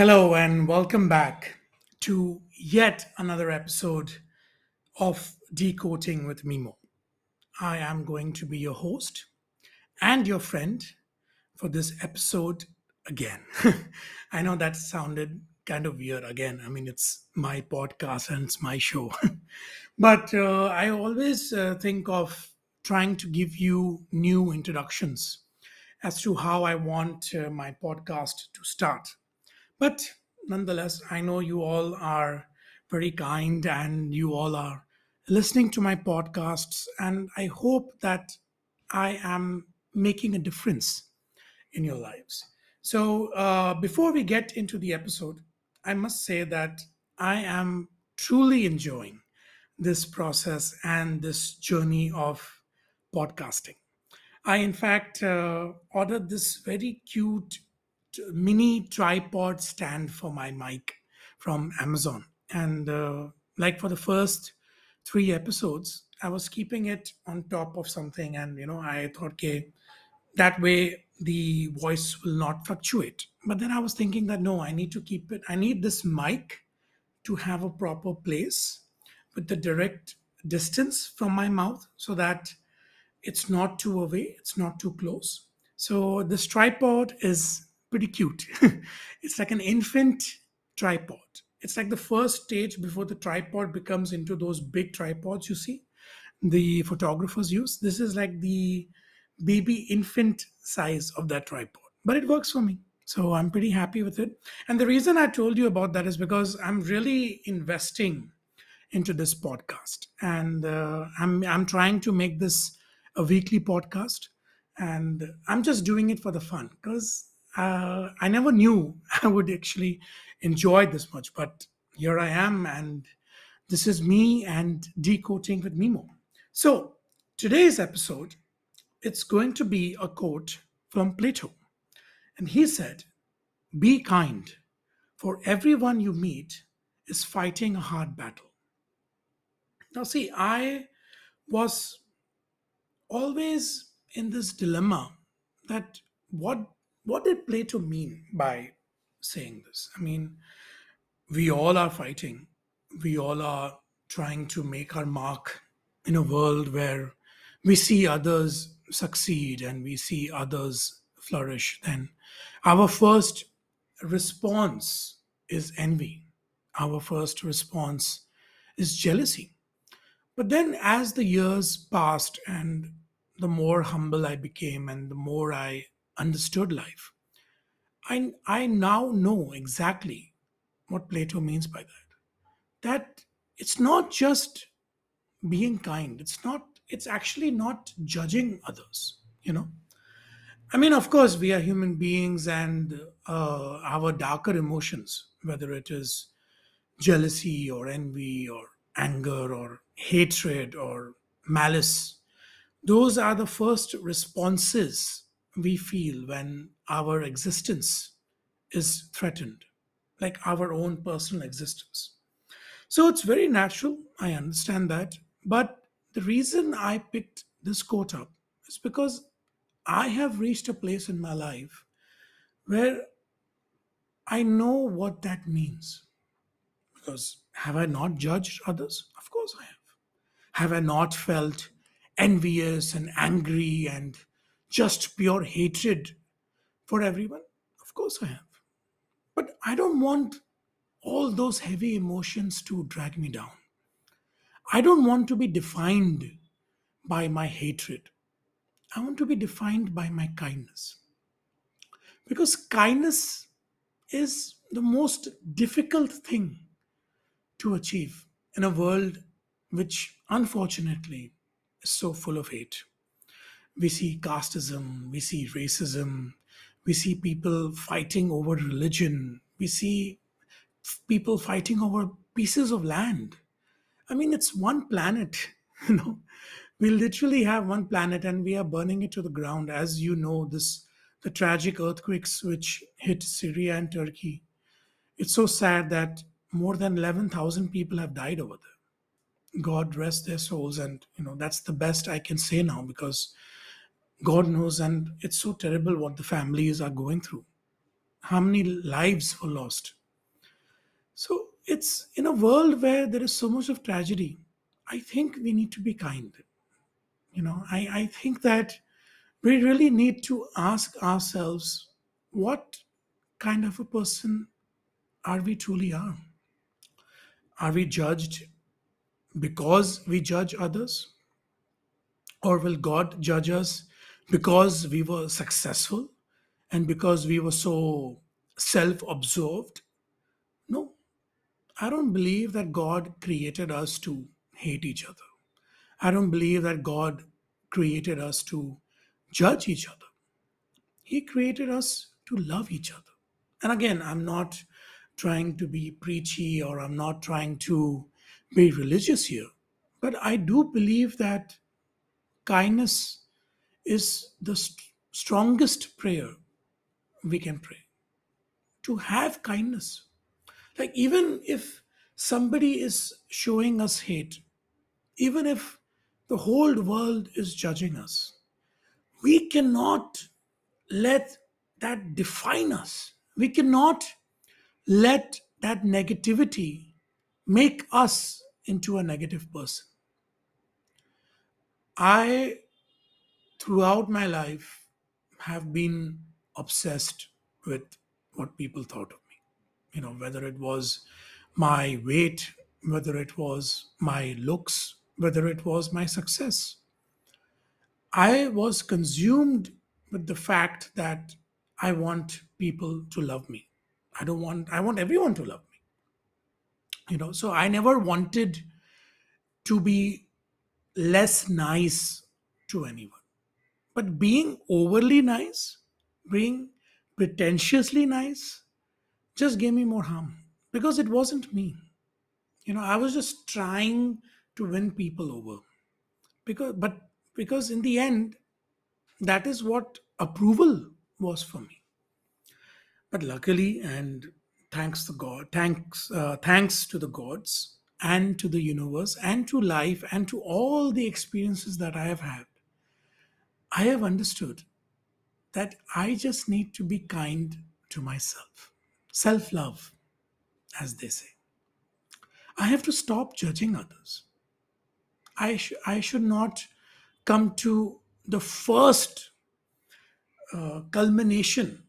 Hello, and welcome back to yet another episode of Decoding with Mimo. I am going to be your host and your friend for this episode again. I know that sounded kind of weird again. I mean, it's my podcast and it's my show. but uh, I always uh, think of trying to give you new introductions as to how I want uh, my podcast to start but nonetheless, I know you all are very kind and you all are listening to my podcasts. And I hope that I am making a difference in your lives. So, uh, before we get into the episode, I must say that I am truly enjoying this process and this journey of podcasting. I, in fact, uh, ordered this very cute mini tripod stand for my mic from Amazon. And uh, like for the first three episodes, I was keeping it on top of something. And, you know, I thought, okay, that way the voice will not fluctuate. But then I was thinking that no, I need to keep it, I need this mic to have a proper place with the direct distance from my mouth so that it's not too away, it's not too close. So this tripod is pretty cute. it's like an infant tripod. It's like the first stage before the tripod becomes into those big tripods you see the photographers use. This is like the baby infant size of that tripod, but it works for me. So I'm pretty happy with it. And the reason I told you about that is because I'm really investing into this podcast, and uh, I'm I'm trying to make this a weekly podcast, and I'm just doing it for the fun because uh, I never knew I would actually enjoy this much, but here I am, and this is me and decoding with Mimo. So today's episode, it's going to be a quote from Plato, and he said, "Be kind, for everyone you meet is fighting a hard battle." Now, see, I was always in this dilemma that what what did Plato mean by saying this? I mean, we all are fighting. We all are trying to make our mark in a world where we see others succeed and we see others flourish. Then our first response is envy. Our first response is jealousy. But then, as the years passed and the more humble I became and the more I understood life. I, I now know exactly what Plato means by that. That it's not just being kind, it's not, it's actually not judging others, you know. I mean, of course, we are human beings and uh, our darker emotions, whether it is jealousy or envy or anger or hatred or malice, those are the first responses we feel when our existence is threatened, like our own personal existence. So it's very natural, I understand that. But the reason I picked this quote up is because I have reached a place in my life where I know what that means. Because have I not judged others? Of course I have. Have I not felt envious and angry and just pure hatred for everyone? Of course I have. But I don't want all those heavy emotions to drag me down. I don't want to be defined by my hatred. I want to be defined by my kindness. Because kindness is the most difficult thing to achieve in a world which unfortunately is so full of hate we see casteism, we see racism, we see people fighting over religion, we see people fighting over pieces of land. I mean, it's one planet, you know. We literally have one planet and we are burning it to the ground. As you know, this the tragic earthquakes which hit Syria and Turkey. It's so sad that more than 11,000 people have died over there. God rest their souls. And, you know, that's the best I can say now because God knows, and it's so terrible what the families are going through. how many lives were lost. So it's in a world where there is so much of tragedy. I think we need to be kind. You know, I, I think that we really need to ask ourselves what kind of a person are we truly are? Are we judged because we judge others? Or will God judge us because we were successful and because we were so self absorbed? No, I don't believe that God created us to hate each other. I don't believe that God created us to judge each other. He created us to love each other. And again, I'm not trying to be preachy or I'm not trying to be religious here, but I do believe that kindness is the st- strongest prayer we can pray. To have kindness. Like, even if somebody is showing us hate, even if the whole world is judging us, we cannot let that define us. We cannot let that negativity make us into a negative person. I, throughout my life, have been obsessed with what people thought of me. You know, whether it was my weight, whether it was my looks, whether it was my success. I was consumed with the fact that I want people to love me. I don't want, I want everyone to love me. You know, so I never wanted to be less nice to anyone. But being overly nice, being pretentiously nice, just gave me more harm because it wasn't me. You know, I was just trying to win people over. Because but because in the end, that is what approval was for me. But luckily, and thanks to God, thanks uh, thanks to the gods and to the universe and to life and to all the experiences that I have had, I have understood that I just need to be kind to myself. Self love, as they say. I have to stop judging others. I, sh- I should not come to the first uh, culmination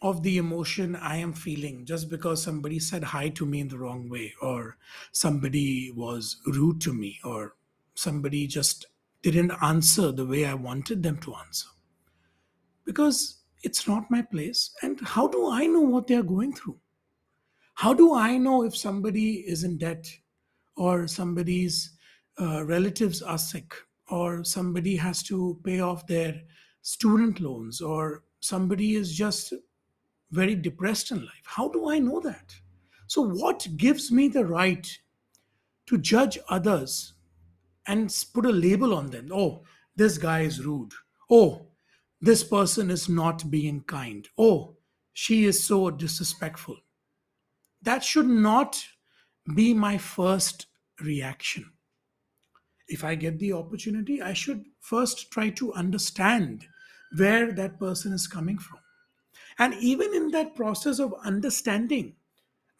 of the emotion I am feeling just because somebody said hi to me in the wrong way, or somebody was rude to me, or somebody just didn't answer the way I wanted them to answer. Because it's not my place. And how do I know what they're going through? How do I know if somebody is in debt, or somebody's uh, relatives are sick, or somebody has to pay off their student loans, or somebody is just very depressed in life. How do I know that? So, what gives me the right to judge others and put a label on them? Oh, this guy is rude. Oh, this person is not being kind. Oh, she is so disrespectful. That should not be my first reaction. If I get the opportunity, I should first try to understand where that person is coming from and even in that process of understanding,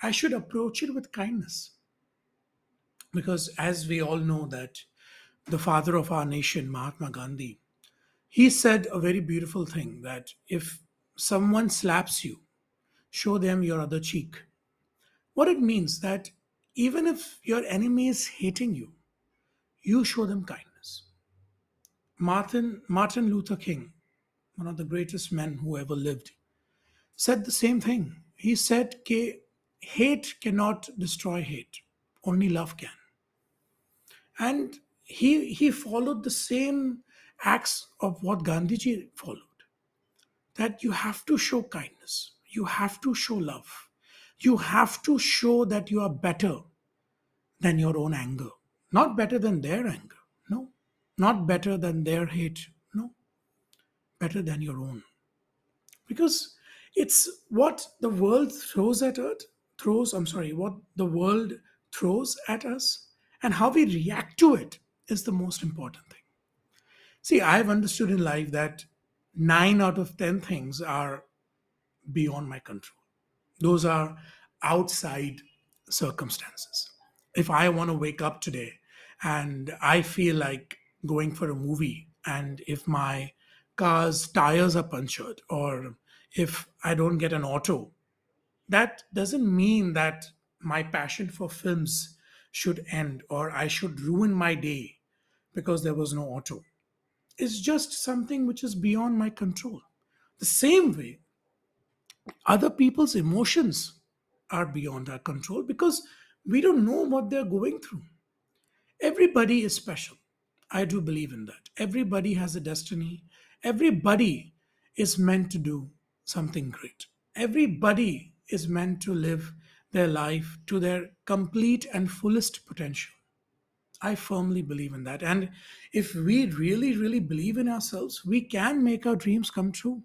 I should approach it with kindness. Because as we all know that the father of our nation, Mahatma Gandhi, he said a very beautiful thing that if someone slaps you, show them your other cheek. What it means that even if your enemy is hating you, you show them kindness. Martin, Martin Luther King, one of the greatest men who ever lived, said the same thing. He said, hate cannot destroy hate, only love can. And he, he followed the same acts of what Gandhiji followed that you have to show kindness, you have to show love, you have to show that you are better than your own anger, not better than their anger, no, not better than their hate, no, better than your own. Because it's what the world throws at us throws i'm sorry what the world throws at us and how we react to it is the most important thing see i've understood in life that 9 out of 10 things are beyond my control. Those are outside circumstances. If I want to wake up today and I feel like going for a movie, and if my car's tires are punctured, or if I don't get an auto, that doesn't mean that my passion for films should end or I should ruin my day because there was no auto. It's just something which is beyond my control. The same way, other people's emotions are beyond our control because we don't know what they're going through. Everybody is special. I do believe in that. Everybody has a destiny. Everybody is meant to do something great. Everybody is meant to live their life to their complete and fullest potential. I firmly believe in that. And if we really, really believe in ourselves, we can make our dreams come true.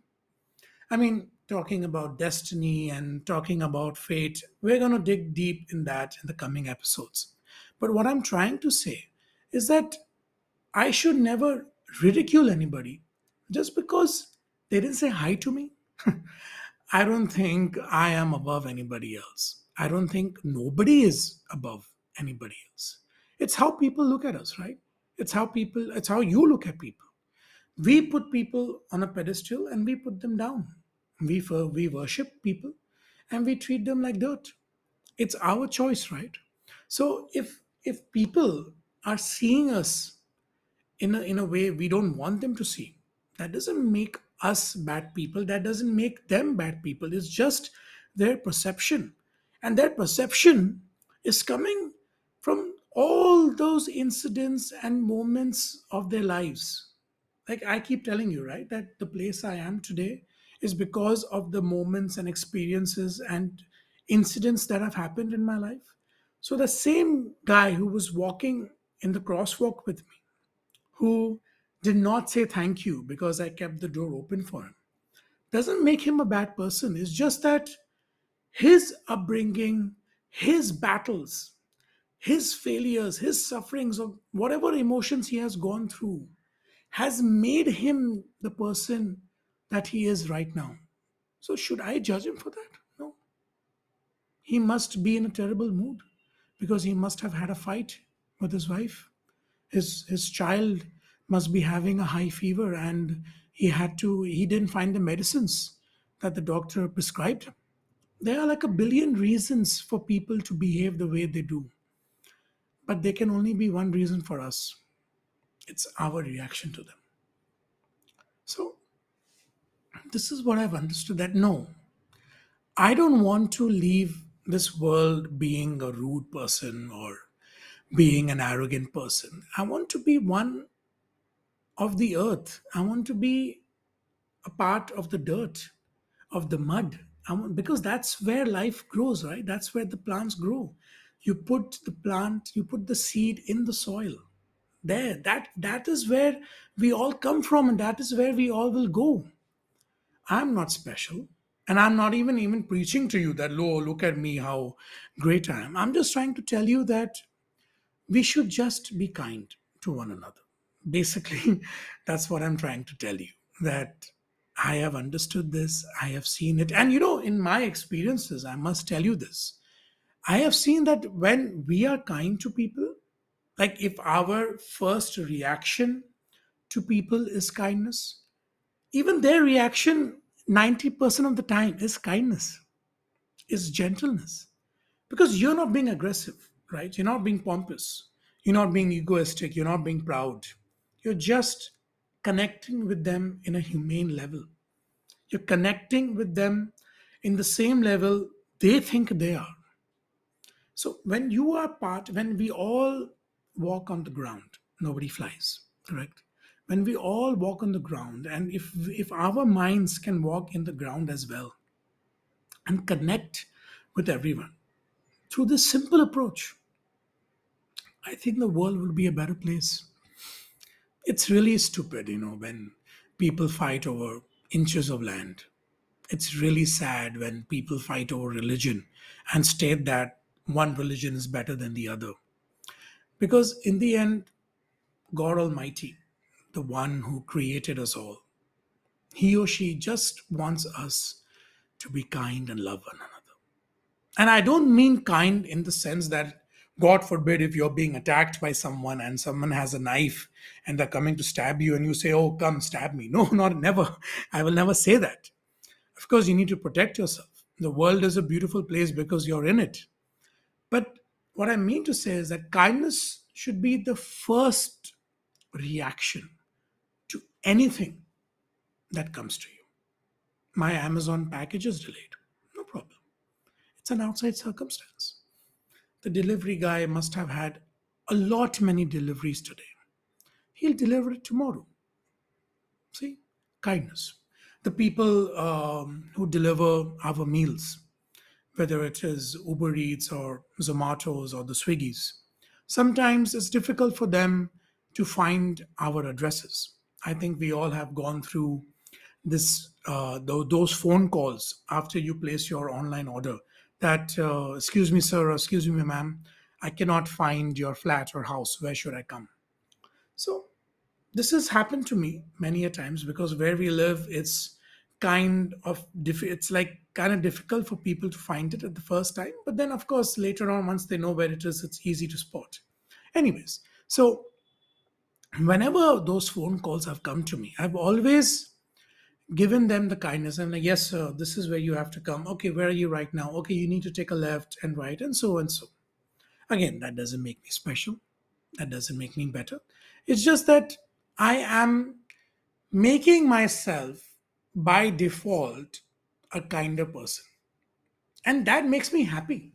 I mean, talking about destiny and talking about fate, we're going to dig deep in that in the coming episodes. But what I'm trying to say is that I should never ridicule anybody just because they didn't say hi to me. I don't think I am above anybody else. I don't think nobody is above anybody else. It's how people look at us, right? It's how people, it's how you look at people. We put people on a pedestal and we put them down. We, we worship people and we treat them like dirt. It's our choice, right? So if if people are seeing us in a, in a way we don't want them to see, that doesn't make us bad people. That doesn't make them bad people. It's just their perception. And their perception is coming from all those incidents and moments of their lives. Like I keep telling you, right, that the place I am today is because of the moments and experiences and incidents that have happened in my life. So the same guy who was walking in the crosswalk with me, who did not say thank you because I kept the door open for him, doesn't make him a bad person. It's just that his upbringing, his battles, his failures, his sufferings, or whatever emotions he has gone through, has made him the person that he is right now. So, should I judge him for that? No. He must be in a terrible mood because he must have had a fight with his wife. His, his child must be having a high fever and he had to, he didn't find the medicines that the doctor prescribed. There are like a billion reasons for people to behave the way they do. But there can only be one reason for us it's our reaction to them. So, this is what I've understood that no, I don't want to leave this world being a rude person or being an arrogant person. I want to be one of the earth. I want to be a part of the dirt, of the mud. I want, because that's where life grows, right? That's where the plants grow you put the plant you put the seed in the soil. There that that is where we all come from and that is where we all will go. I'm not special and i'm not even even preaching to you that oh look at me how great i am. I'm just trying to tell you that we should just be kind to one another. Basically that's what i'm trying to tell you that i have understood this i have seen it. And you know in my experiences i must tell you this I have seen that when we are kind to people, like if our first reaction to people is kindness, even their reaction 90% of the time is kindness, is gentleness. Because you're not being aggressive, right? You're not being pompous. You're not being egoistic. You're not being proud. You're just connecting with them in a humane level. You're connecting with them in the same level they think they are so when you are part, when we all walk on the ground, nobody flies, correct? When we all walk on the ground, and if if our minds can walk in the ground as well, and connect with everyone through this simple approach, I think the world will be a better place. It's really stupid, you know, when people fight over inches of land. It's really sad when people fight over religion and state that one religion is better than the other. Because in the end, God Almighty, the one who created us all, he or she just wants us to be kind and love one another. And I don't mean kind in the sense that, God forbid, if you're being attacked by someone and someone has a knife and they're coming to stab you and you say, Oh, come stab me. No, not never. I will never say that. Of course, you need to protect yourself. The world is a beautiful place because you're in it. But what I mean to say is that kindness should be the first reaction to anything that comes to you. My Amazon package is delayed. No problem. It's an outside circumstance. The delivery guy must have had a lot many deliveries today. He'll deliver it tomorrow. See, kindness. The people um, who deliver our meals, whether it is Uber Eats or Zomatos or the Swiggies, sometimes it's difficult for them to find our addresses. I think we all have gone through this uh, those phone calls after you place your online order that uh, excuse me sir or excuse me ma'am i cannot find your flat or house. Where should i come? So this has happened to me many a times because where we live it's kind of diff- it's like kind of difficult for people to find it at the first time but then of course later on once they know where it is it's easy to spot. Anyways so whenever those phone calls have come to me i've always given them the kindness. I'm like yes sir this is where you have to come. Okay where are you right now? Okay you need to take a left and right and so and so. Again that doesn't make me special. That doesn't make me better. It's just that i am making myself by default a kinder person and that makes me happy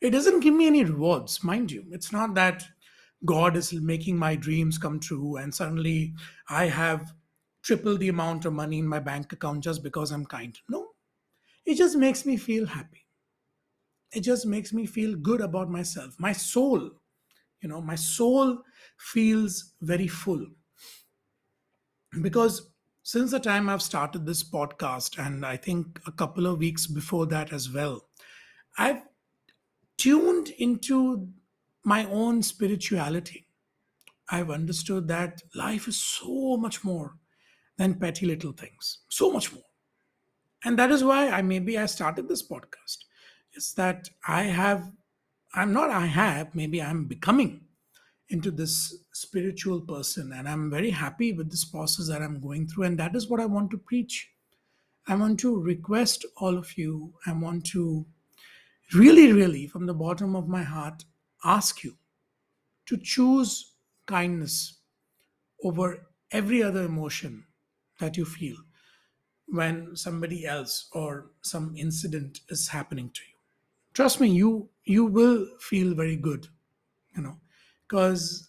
it doesn't give me any rewards mind you it's not that god is making my dreams come true and suddenly i have triple the amount of money in my bank account just because I'm kind. No, it just makes me feel happy. It just makes me feel good about myself. My soul, you know, my soul feels very full. Because since the time I've started this podcast, and I think a couple of weeks before that as well, I've tuned into my own spirituality. I've understood that life is so much more than petty little things. So much more. And that is why I maybe I started this podcast. Is that I have, I'm not I have, maybe I'm becoming into this spiritual person. And I'm very happy with this process that I'm going through. And that is what I want to preach. I want to request all of you, I want to really, really, from the bottom of my heart, ask you to choose kindness over every other emotion that you feel when somebody else or some incident is happening to you trust me you you will feel very good you know because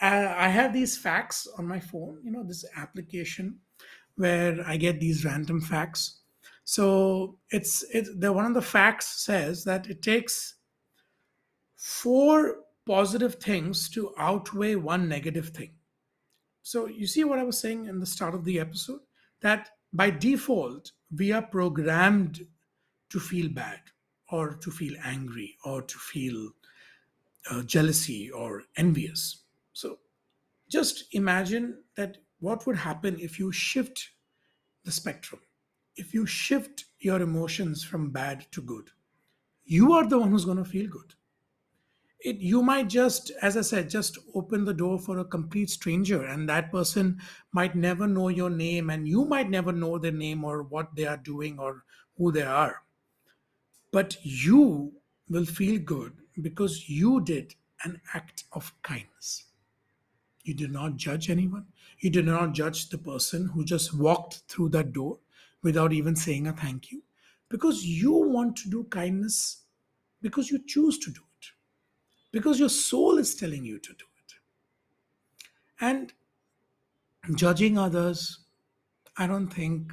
I, have these facts on my phone you know this application where i get these random facts so it's it the one of the facts says that it takes four positive things to outweigh one negative thing so you see what I was saying in the start of the episode? That by default, we are programmed to feel bad or to feel angry or to feel uh, jealousy or envious. So just imagine that what would happen if you shift the spectrum, if you shift your emotions from bad to good. You are the one who's going to feel good it you might just as i said just open the door for a complete stranger and that person might never know your name and you might never know their name or what they are doing or who they are but you will feel good because you did an act of kindness you did not judge anyone you did not judge the person who just walked through that door without even saying a thank you because you want to do kindness because you choose to do it, because your soul is telling you to do it. And judging others, I don't think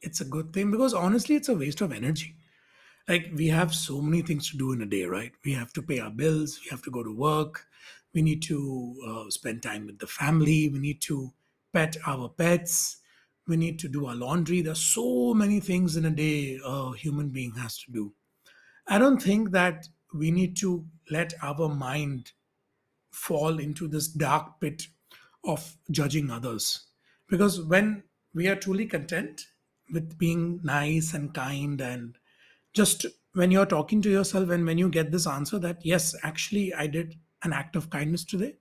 it's a good thing because honestly, it's a waste of energy. Like, we have so many things to do in a day, right? We have to pay our bills, we have to go to work, we need to uh, spend time with the family, we need to pet our pets, we need to do our laundry. There's so many things in a day a human being has to do. I don't think that we need to let our mind fall into this dark pit of judging others. Because when we are truly content, with being nice and kind and just when you're talking to yourself and when you get this answer that yes actually i did an act of kindness today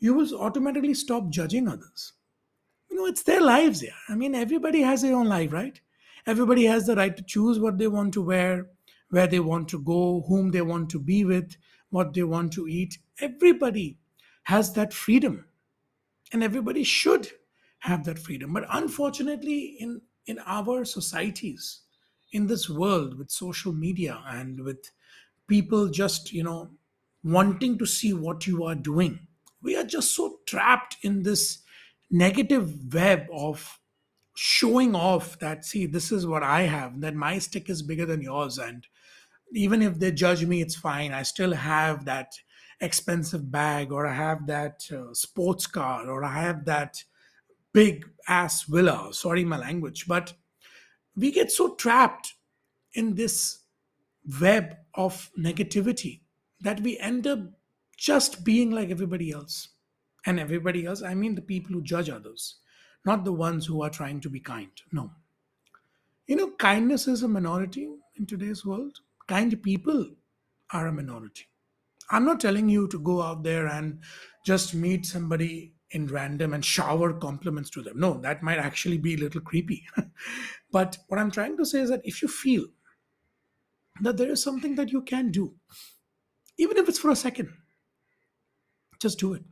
you will automatically stop judging others. You know it's their lives yeah. I mean everybody has their own life right? Everybody has the right to choose what they want to wear where they want to go whom they want to be with what they want to eat. Everybody has that freedom. And everybody should have that freedom. But unfortunately in in our societies in this world with social media and with people just you know wanting to see what you are doing we are just so trapped in this negative web of showing off that see this is what i have that my stick is bigger than yours and even if they judge me it's fine. I still have that expensive bag or i have that uh, sports car or i have that big ass villa. Sorry my language but we get so trapped in this web of negativity that we end up just being like everybody else. And everybody else i mean the people who judge others not the ones who are trying to be kind. No. You know kindness is a minority in today's world. Kind people are a minority. I'm not telling you to go out there and just meet somebody in random and shower compliments to them. No, that might actually be a little creepy. but what I'm trying to say is that if you feel that there is something that you can do, even if it's for a second, just do it.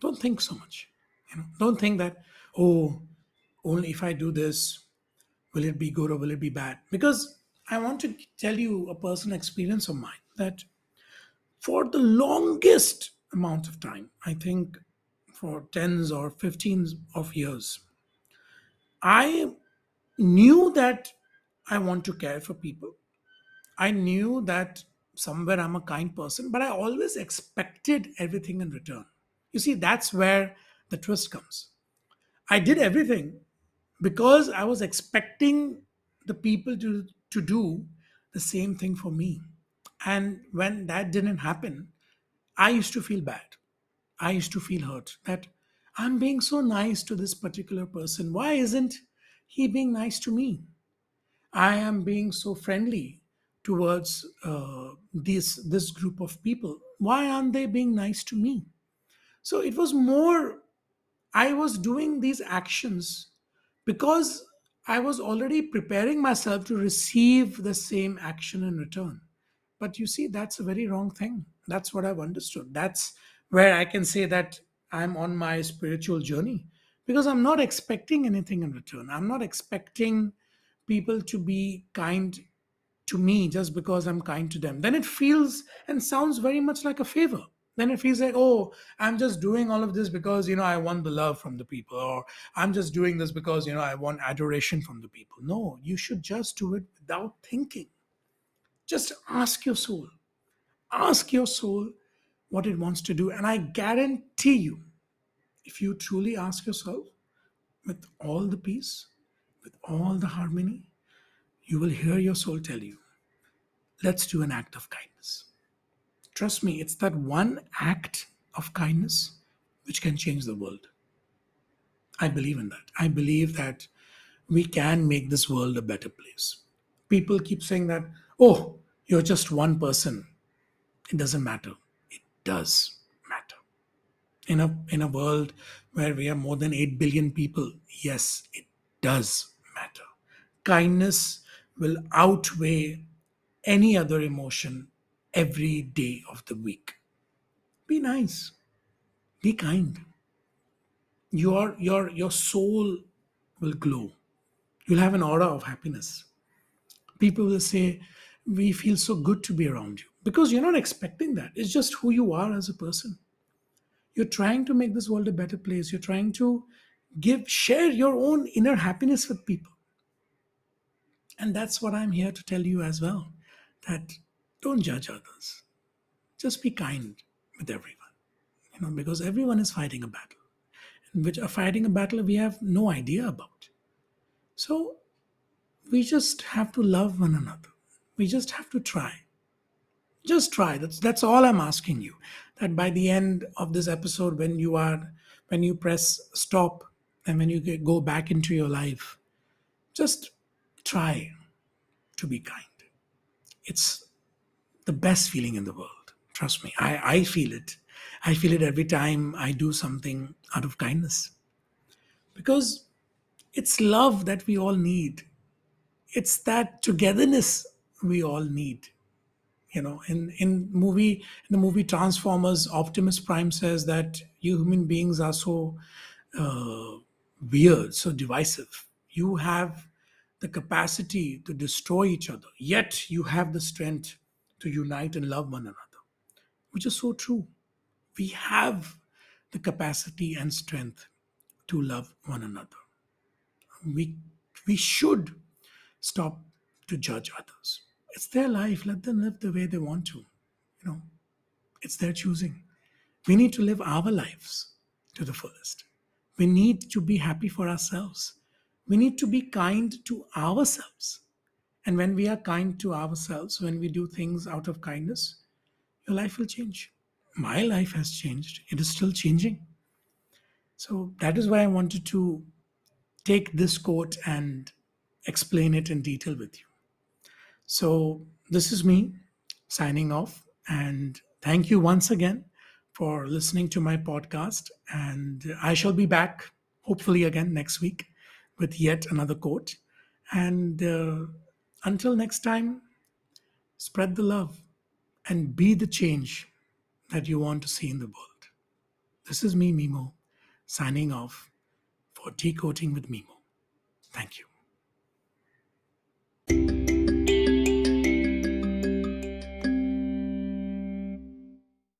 Don't think so much. You know, don't think that, oh, only if I do this, will it be good or will it be bad? Because I want to tell you a personal experience of mine that for the longest amount of time, I think for tens or 15s of years, I knew that I want to care for people. I knew that somewhere I'm a kind person, but I always expected everything in return. You see, that's where the twist comes. I did everything because I was expecting the people to, to do the same thing for me. And when that didn't happen, I used to feel bad. I used to feel hurt that I'm being so nice to this particular person. Why isn't he being nice to me? I am being so friendly towards uh, this this group of people. Why aren't they being nice to me? So it was more. I was doing these actions because I was already preparing myself to receive the same action in return. But you see, that's a very wrong thing. That's what I've understood. That's where I can say that I'm on my spiritual journey because I'm not expecting anything in return. I'm not expecting people to be kind to me just because I'm kind to them. Then it feels and sounds very much like a favor. Then it feels like, oh, I'm just doing all of this because, you know, I want the love from the people, or I'm just doing this because, you know, I want adoration from the people. No, you should just do it without thinking. Just ask your soul. Ask your soul what it wants to do. And I guarantee you, if you truly ask yourself with all the peace, with all the harmony, you will hear your soul tell you, let's do an act of kindness. Trust me, it's that one act of kindness which can change the world. I believe in that. I believe that we can make this world a better place. People keep saying that, oh, you're just one person. It doesn't matter. Does matter. In a, in a world where we are more than 8 billion people, yes, it does matter. Kindness will outweigh any other emotion every day of the week. Be nice. Be kind. Your, your, your soul will glow. You'll have an aura of happiness. People will say, we feel so good to be around you because you're not expecting that. It's just who you are as a person. You're trying to make this world a better place. You're trying to give, share your own inner happiness with people. And that's what I'm here to tell you as well that don't judge others. Just be kind with everyone, you know, because everyone is fighting a battle, which are uh, fighting a battle we have no idea about. So we just have to love one another we just have to try. Just try. That's that's all I'm asking you. That by the end of this episode, when you are when you press stop and when you go back into your life, just try to be kind. It's the best feeling in the world. Trust me. I, I feel it. I feel it every time I do something out of kindness. Because it's love that we all need. It's that togetherness we all need. You know, in, in movie in the movie Transformers, Optimus Prime says that you human beings are so uh, weird, so divisive. You have the capacity to destroy each other, yet you have the strength to unite and love one another, which is so true. We have the capacity and strength to love one another. We, we should stop to judge others. It's their life. Let them live the way they want to. You know, it's their choosing. We need to live our lives to the fullest. We need to be happy for ourselves. We need to be kind to ourselves. And when we are kind to ourselves, when we do things out of kindness, your life will change. My life has changed. It is still changing. So that is why I wanted to take this quote and explain it in detail with you. So this is me signing off. And thank you once again for listening to my podcast. And I shall be back hopefully again next week with yet another quote. And uh, until next time, spread the love and be the change that you want to see in the world. This is me, Mimo, signing off for Decoding with Mimo. Thank you.